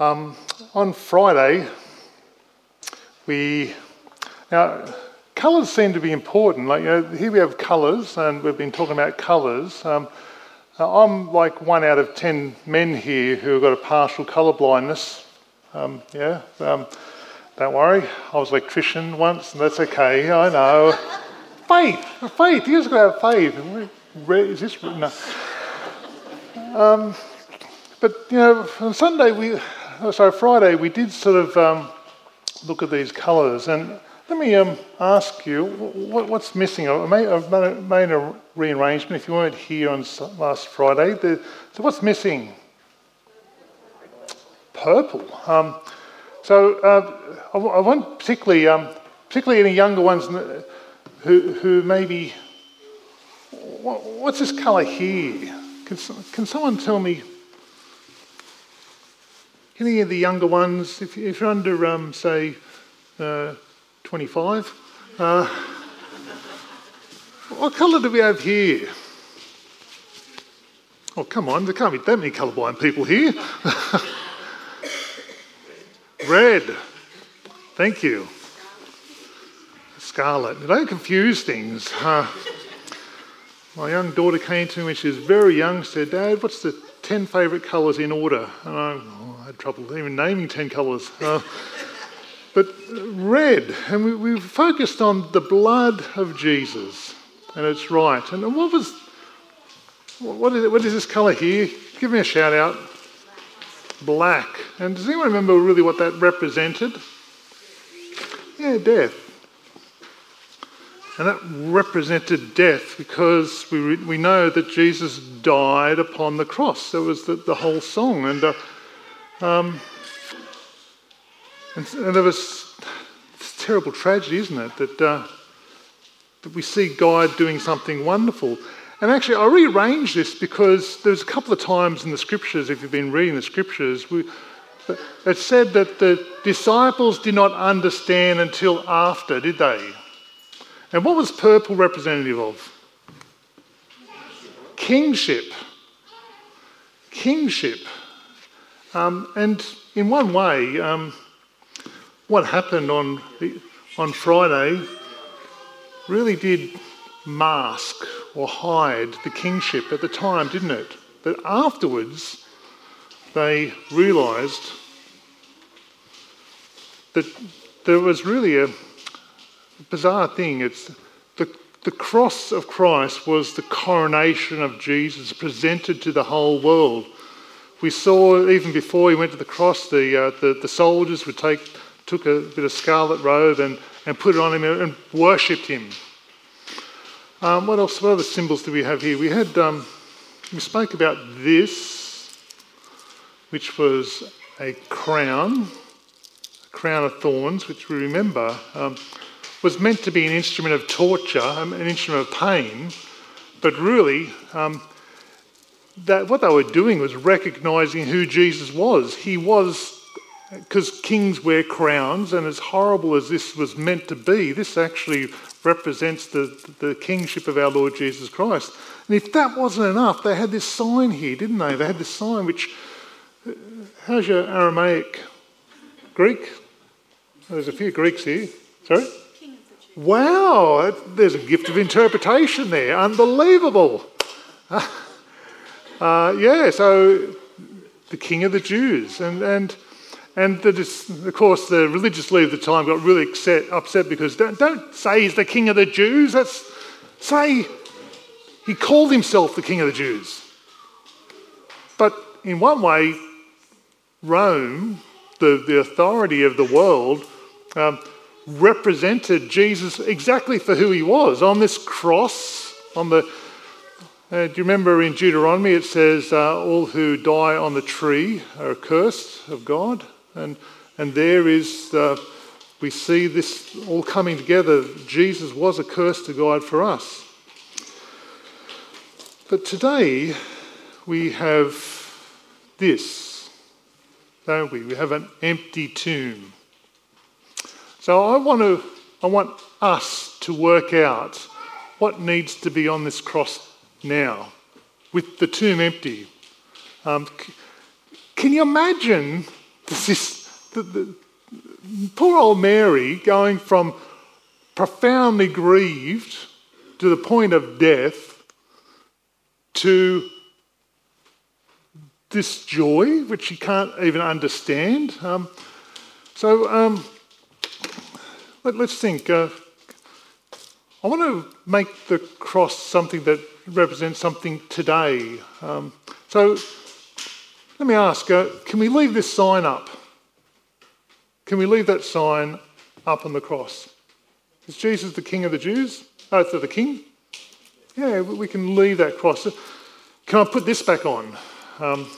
Um, on Friday, we now colours seem to be important. Like you know, here we have colours, and we've been talking about colours. Um, I'm like one out of ten men here who have got a partial colour blindness. Um, yeah, um, don't worry. I was electrician once, and that's okay. I know. faith, faith. You just got to have faith. Is this no? Um, but you know, on Sunday we oh, sorry, Friday, we did sort of um, look at these colours. And let me um, ask you, what, what's missing? I made, I've made a rearrangement. If you weren't here on last Friday, the, so what's missing? Purple. Um, so uh, I, I, want particularly, um, particularly any younger ones who, who maybe, what, what's this colour here? Can, can someone tell me any of the younger ones, if, if you're under, um, say, uh, 25, uh, what colour do we have here? Oh, come on, there can't be that many colourblind people here. Red. Thank you. Scarlet. Don't confuse things. Uh, my young daughter came to me when she was very young, said, Dad, what's the 10 favourite colours in order? And I, I, had trouble even naming 10 colours. Uh, but red, and we, we focused on the blood of Jesus, and it's right. And what was, what is, what is this colour here? Give me a shout out. Black. And does anyone remember really what that represented? Yeah, death. And that represented death because we, we know that Jesus died upon the cross. That was the, the whole song. And, uh, um, and, and, there was this terrible tragedy, isn't it? That, uh, that we see God doing something wonderful. And actually, I rearranged this because there's a couple of times in the scriptures, if you've been reading the scriptures, we, it said that the disciples did not understand until after, did they? And what was purple representative of? Kingship. Kingship. Um, and in one way, um, what happened on, on Friday really did mask or hide the kingship at the time, didn't it? But afterwards, they realised that there was really a bizarre thing. It's the, the cross of Christ was the coronation of Jesus presented to the whole world. We saw even before he went to the cross, the, uh, the, the, soldiers would take, took a bit of scarlet robe and, and put it on him and worshipped him. Um, what else? What other symbols do we have here? We had um, we spoke about this, which was a crown, a crown of thorns, which we remember um, was meant to be an instrument of torture, um, an instrument of pain, but really, um, that what they were doing was recognizing who Jesus was. He was, because kings wear crowns, and as horrible as this was meant to be, this actually represents the, the kingship of our Lord Jesus Christ. And if that wasn't enough, they had this sign here, didn't they? They had this sign which, how's your Aramaic? Greek? There's a few Greeks here. Sorry? Wow, there's a gift of interpretation there. Unbelievable. Uh, yeah, so the king of the Jews. And, and, and the, of course, the religious leader at the time got really upset, upset because don't, don't say he's the king of the Jews. That's, say he called himself the king of the Jews. But in one way, Rome, the, the authority of the world, um, represented Jesus exactly for who he was on this cross. On the, uh, do you remember in Deuteronomy it says, uh, "All who die on the tree are accursed of God," and and there is uh, we see this all coming together. Jesus was a curse to God for us. But today we have this, don't we? We have an empty tomb. So I want to, I want us to work out what needs to be on this cross now, with the tomb empty. Um, can you imagine this, the, the, poor old Mary going from profoundly grieved to the point of death to this joy, which she can't even understand. Um, so um, let, us think. Uh, I want to make the cross something that represents something today. Um, so let me ask uh, can we leave this sign up? Can we leave that sign up on the cross? Is Jesus the King of the Jews? Oh, it's the King? Yeah, we can leave that cross. Can I put this back on? Um,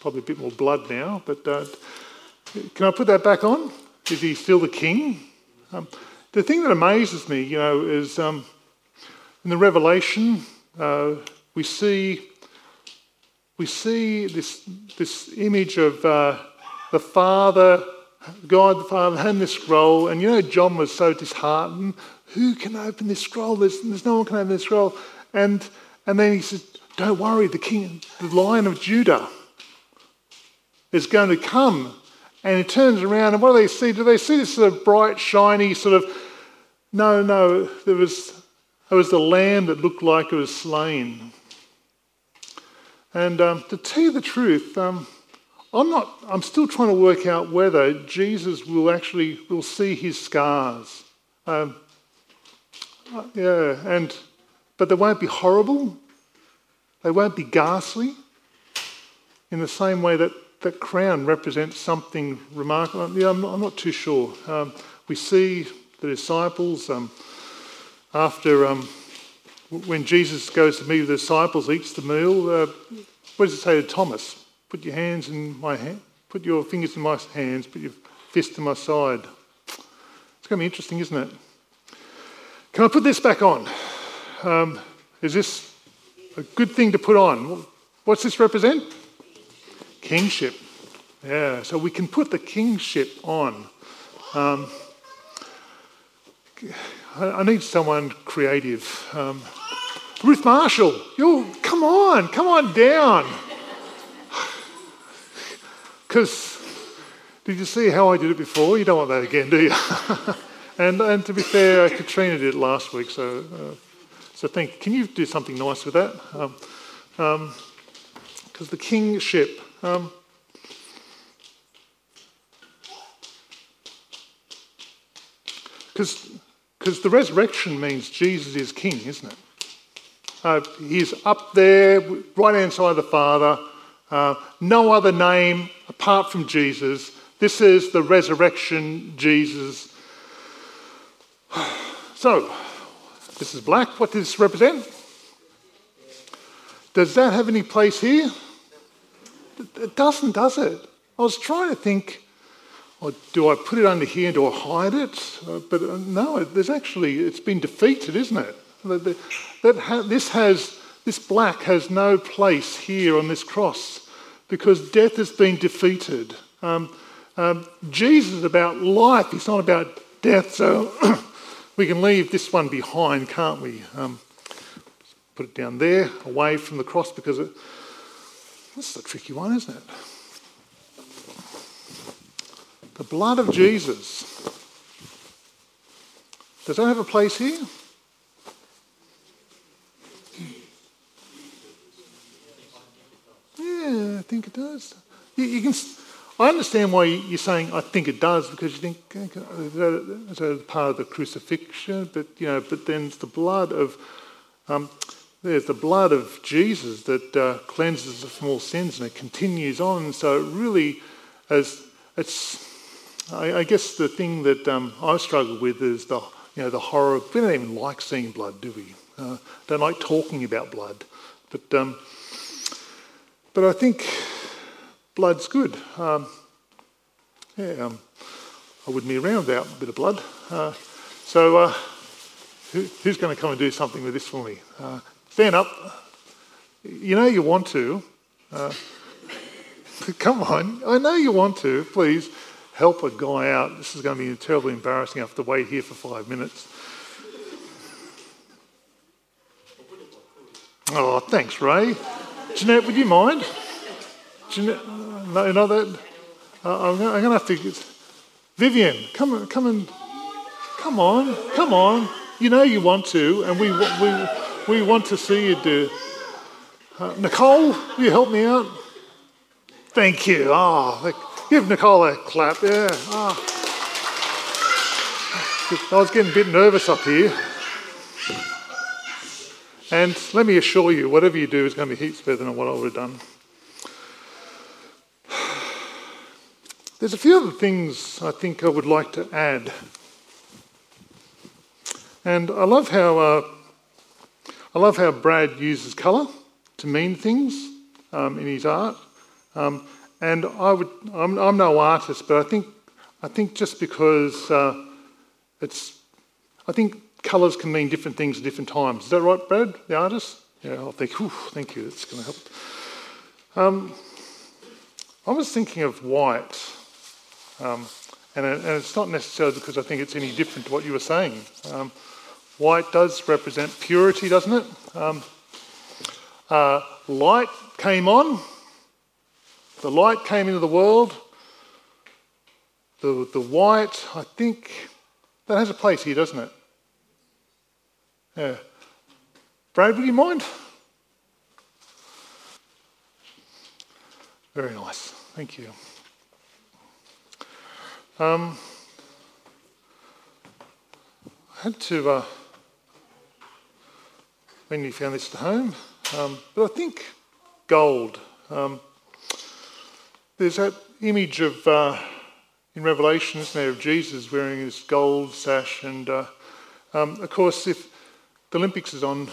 probably a bit more blood now, but uh, can I put that back on? Is he still the King? Um, the thing that amazes me, you know, is um, in the Revelation, uh, we see we see this this image of uh, the Father, God the Father, had this scroll, and you know, John was so disheartened. Who can open this scroll? There's, there's no one can open this scroll. And, and then he says, Don't worry, the king, the lion of Judah is going to come. And he turns around, and what do they see? Do they see this sort of bright, shiny sort of. No, no, there was, there was the lamb that looked like it was slain. And um, to tell you the truth, um, I'm not. I'm still trying to work out whether Jesus will actually will see his scars. Um, yeah, and but they won't be horrible. They won't be ghastly. In the same way that that crown represents something remarkable. Yeah, I'm not, I'm not too sure. Um, we see the disciples um, after um, when Jesus goes to meet the disciples, eats the meal. Uh, what does it say to Thomas? Put your hands in my hand, put your fingers in my hands, put your fist in my side. It's going to be interesting, isn't it? Can I put this back on? Um, is this a good thing to put on? What's this represent? Kingship. Yeah, so we can put the kingship on. Um, I, need someone creative. Um, Ruth Marshall, you come on, come on down. Because did you see how I did it before? You don't want that again, do you? and, and to be fair, Katrina did it last week, so uh, so think, can you do something nice with that? Because um, um, the kingship. Um, because the resurrection means Jesus is king, isn't it? Uh, he's up there, right hand side of the Father. Uh, no other name apart from Jesus. This is the resurrection Jesus. So, this is black. What does this represent? Does that have any place here? It doesn't, does it? I was trying to think, oh, do I put it under here? Do I hide it? Uh, but uh, no, there's actually, it's been defeated, isn't it? That, that ha- this has, this black has no place here on this cross because death has been defeated. Um, um, Jesus is about life, he's not about death. So we can leave this one behind, can't we? Um, put it down there, away from the cross, because it, this is a tricky one, isn't it? The blood of Jesus. Does that have a place here? Yeah, I think it does. You, you can. I understand why you're saying I think it does because you think it's a part of the crucifixion, but you know, but then it's the blood of um, there's the blood of Jesus that uh, cleanses us from all sins, and it continues on. So it really, as it's, I, I guess the thing that um, I struggle with is the you know the horror. We don't even like seeing blood, do we? Uh, don't like talking about blood, but. Um, but I think blood's good. Um, yeah, um, I wouldn't be around without a bit of blood. Uh, so, uh, who, who's going to come and do something with this for me? Uh, stand up. You know you want to. Uh, come on. I know you want to. Please help a guy out. This is going to be terribly embarrassing. I have to wait here for five minutes. Oh, thanks, Ray. Jeanette, would you mind? Jeanette, know, you know that? Uh, I'm going to have to. Get, Vivian, come, come and. Come on, come on. You know you want to, and we, we, we want to see you do. Uh, Nicole, will you help me out? Thank you. Oh, give Nicole a clap. Yeah. Oh. I was getting a bit nervous up here. And let me assure you, whatever you do is going to be heaps better than what I would have done. There's a few other things I think I would like to add. And I love how uh, I love how Brad uses colour to mean things um, in his art. Um, and I would, I'm, I'm, no artist, but I think, I think just because uh, it's, I think colours can mean different things at different times. Is that right, Brad, the artist? Yeah, I'll think, thank you, that's going to help. Um, I was thinking of white, um, and, and, it's not necessarily because I think it's any different to what you were saying. Um, white does represent purity, doesn't it? Um, uh, light came on, the light came into the world. The, the white, I think, that has a place here, doesn't it? Yeah. Brad, would you mind? Very nice. Thank you. Um, I had to, uh, when you found this at home, um, but I think gold. Um, there's that image of uh, in Revelation, isn't there, of Jesus wearing his gold sash, and uh, um, of course, if the Olympics is on,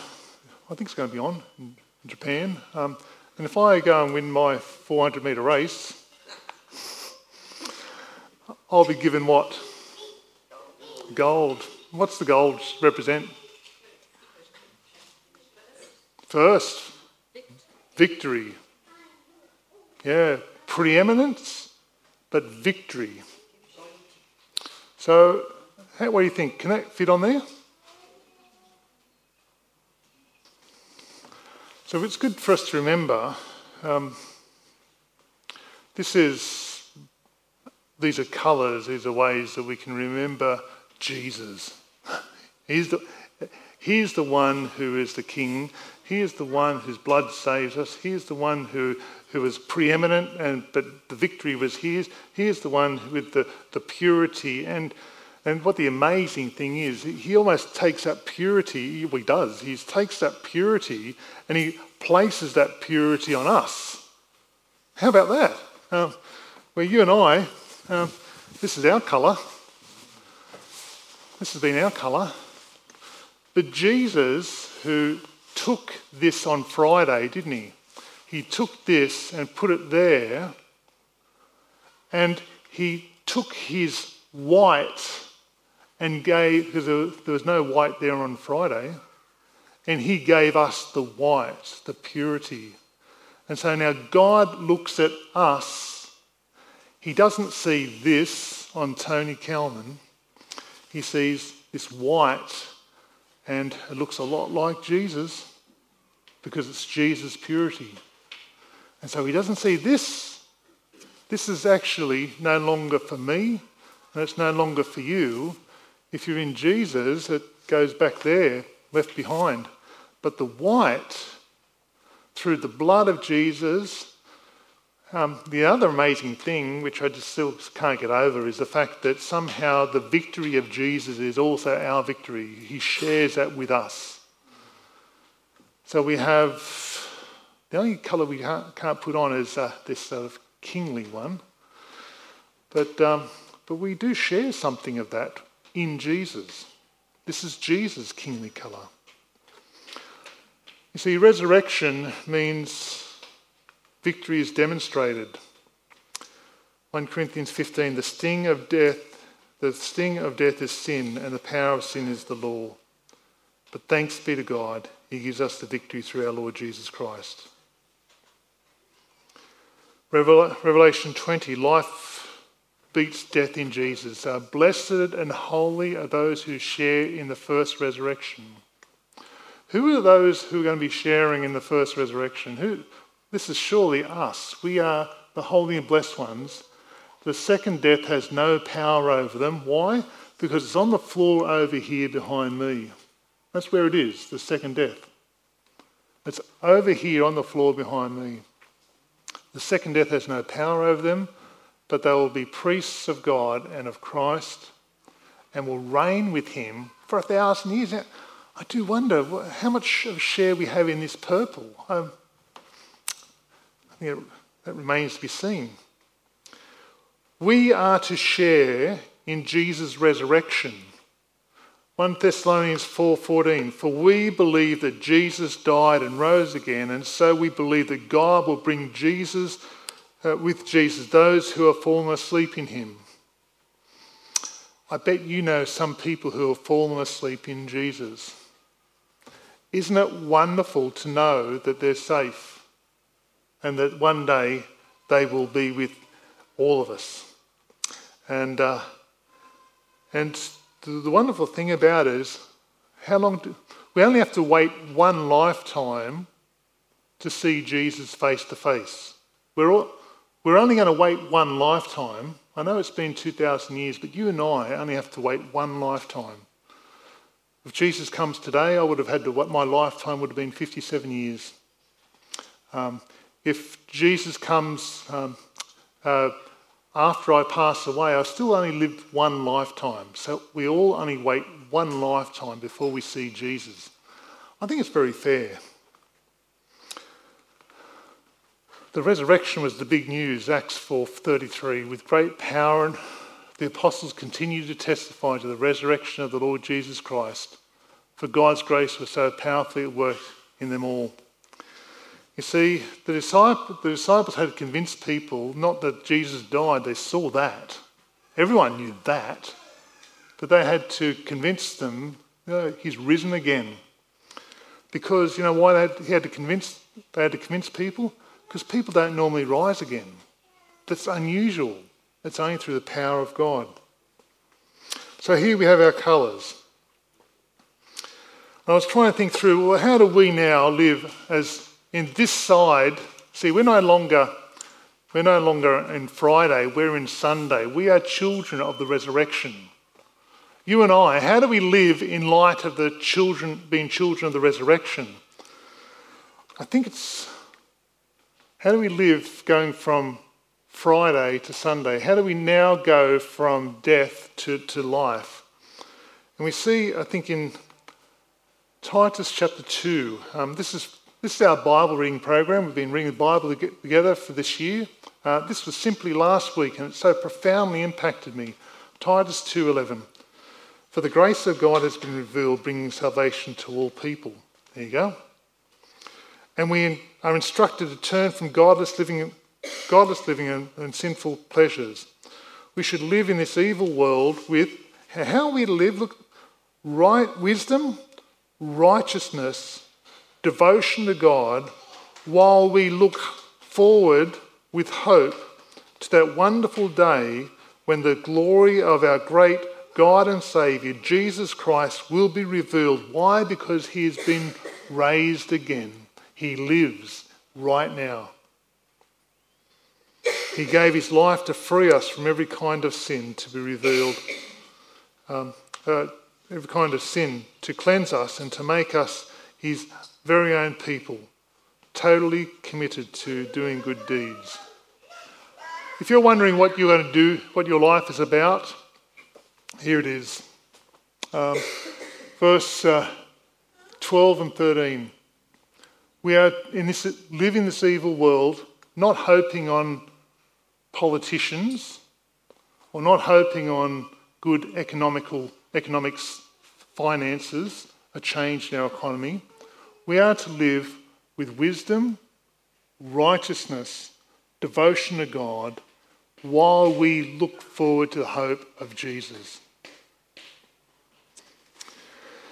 I think it's going to be on in Japan, um, and if I go and win my 400 metre race, I'll be given what? Gold. What's the gold represent? First, victory. Yeah, preeminence, but victory. So, what do you think? Can that fit on there? So, it's good for us to remember um, this is, these are colours, these are ways that we can remember Jesus. He's the, he's the one who is the king. He is the one whose blood saves us. He is the one who, who was preeminent, and, but the victory was his. He is the one with the, the purity. And, and what the amazing thing is, he almost takes that purity, well, he does, he takes that purity and he places that purity on us. How about that? Um, where you and I, um, this is our colour. This has been our colour. But Jesus, who took this on Friday, didn't he? He took this and put it there, and he took his white and gave, because there was no white there on Friday, and he gave us the white, the purity. And so now God looks at us. He doesn't see this on Tony Kalman. He sees this white and it looks a lot like Jesus because it's Jesus' purity. And so he doesn't see this. This is actually no longer for me, and it's no longer for you. If you're in Jesus, it goes back there, left behind. But the white, through the blood of Jesus, um, the other amazing thing, which I just still can't get over, is the fact that somehow the victory of Jesus is also our victory. He shares that with us. So we have the only colour we can't put on is uh, this sort of kingly one, but um, but we do share something of that in Jesus. This is Jesus' kingly colour. You see, resurrection means victory is demonstrated. 1 Corinthians 15 the sting of death the sting of death is sin and the power of sin is the law. But thanks be to God, he gives us the victory through our Lord Jesus Christ. Revelation 20 life beats death in Jesus. Uh, blessed and holy are those who share in the first resurrection. Who are those who are going to be sharing in the first resurrection? Who, this is surely us. We are the holy and blessed ones. The second death has no power over them. Why? Because it's on the floor over here behind me. That's where it is, the second death. It's over here on the floor behind me. The second death has no power over them, but they will be priests of God and of Christ and will reign with him for a thousand years. I do wonder how much share we have in this purple. Um, I think that remains to be seen. We are to share in Jesus' resurrection. 1 Thessalonians 4:14 For we believe that Jesus died and rose again and so we believe that God will bring Jesus uh, with Jesus those who have fallen asleep in him. I bet you know some people who have fallen asleep in Jesus. Isn't it wonderful to know that they're safe and that one day they will be with all of us? And, uh, and the wonderful thing about it is how long do, we only have to wait one lifetime to see Jesus face to face. We're, all, we're only going to wait one lifetime I know it's been 2,000 years, but you and I only have to wait one lifetime. If Jesus comes today, I would have had to, my lifetime would have been 57 years. Um, if Jesus comes um, uh, after I pass away, I've still only lived one lifetime. So we all only wait one lifetime before we see Jesus. I think it's very fair. The resurrection was the big news, Acts 4:33. With great power, the apostles continued to testify to the resurrection of the Lord Jesus Christ, for God's grace was so powerfully at work in them all. You see, the, disciple, the disciples had convinced people not that Jesus died, they saw that. Everyone knew that. But they had to convince them you know, he's risen again. Because, you know, why they had, he had to convince, they had to convince people? Because people don't normally rise again. That's unusual. It's only through the power of God. So here we have our colours. I was trying to think through well, how do we now live as in this side? See, we're no longer we're no longer in Friday, we're in Sunday. We are children of the resurrection. You and I, how do we live in light of the children being children of the resurrection? I think it's how do we live going from Friday to Sunday? How do we now go from death to, to life? And we see, I think, in Titus chapter 2, um, this, is, this is our Bible reading program. We've been reading the Bible together for this year. Uh, this was simply last week, and it so profoundly impacted me. Titus 2.11. For the grace of God has been revealed, bringing salvation to all people. There you go. And we are instructed to turn from godless living, godless living and, and sinful pleasures. We should live in this evil world with how we live. Look, right wisdom, righteousness, devotion to God, while we look forward with hope to that wonderful day when the glory of our great God and Saviour, Jesus Christ, will be revealed. Why? Because he has been raised again. He lives right now. He gave his life to free us from every kind of sin to be revealed, um, uh, every kind of sin to cleanse us and to make us his very own people, totally committed to doing good deeds. If you're wondering what you're going to do, what your life is about, here it is. Um, verse uh, 12 and 13. We are in this, live in this evil world, not hoping on politicians or not hoping on good economical economics, finances, a change in our economy. We are to live with wisdom, righteousness, devotion to God, while we look forward to the hope of Jesus.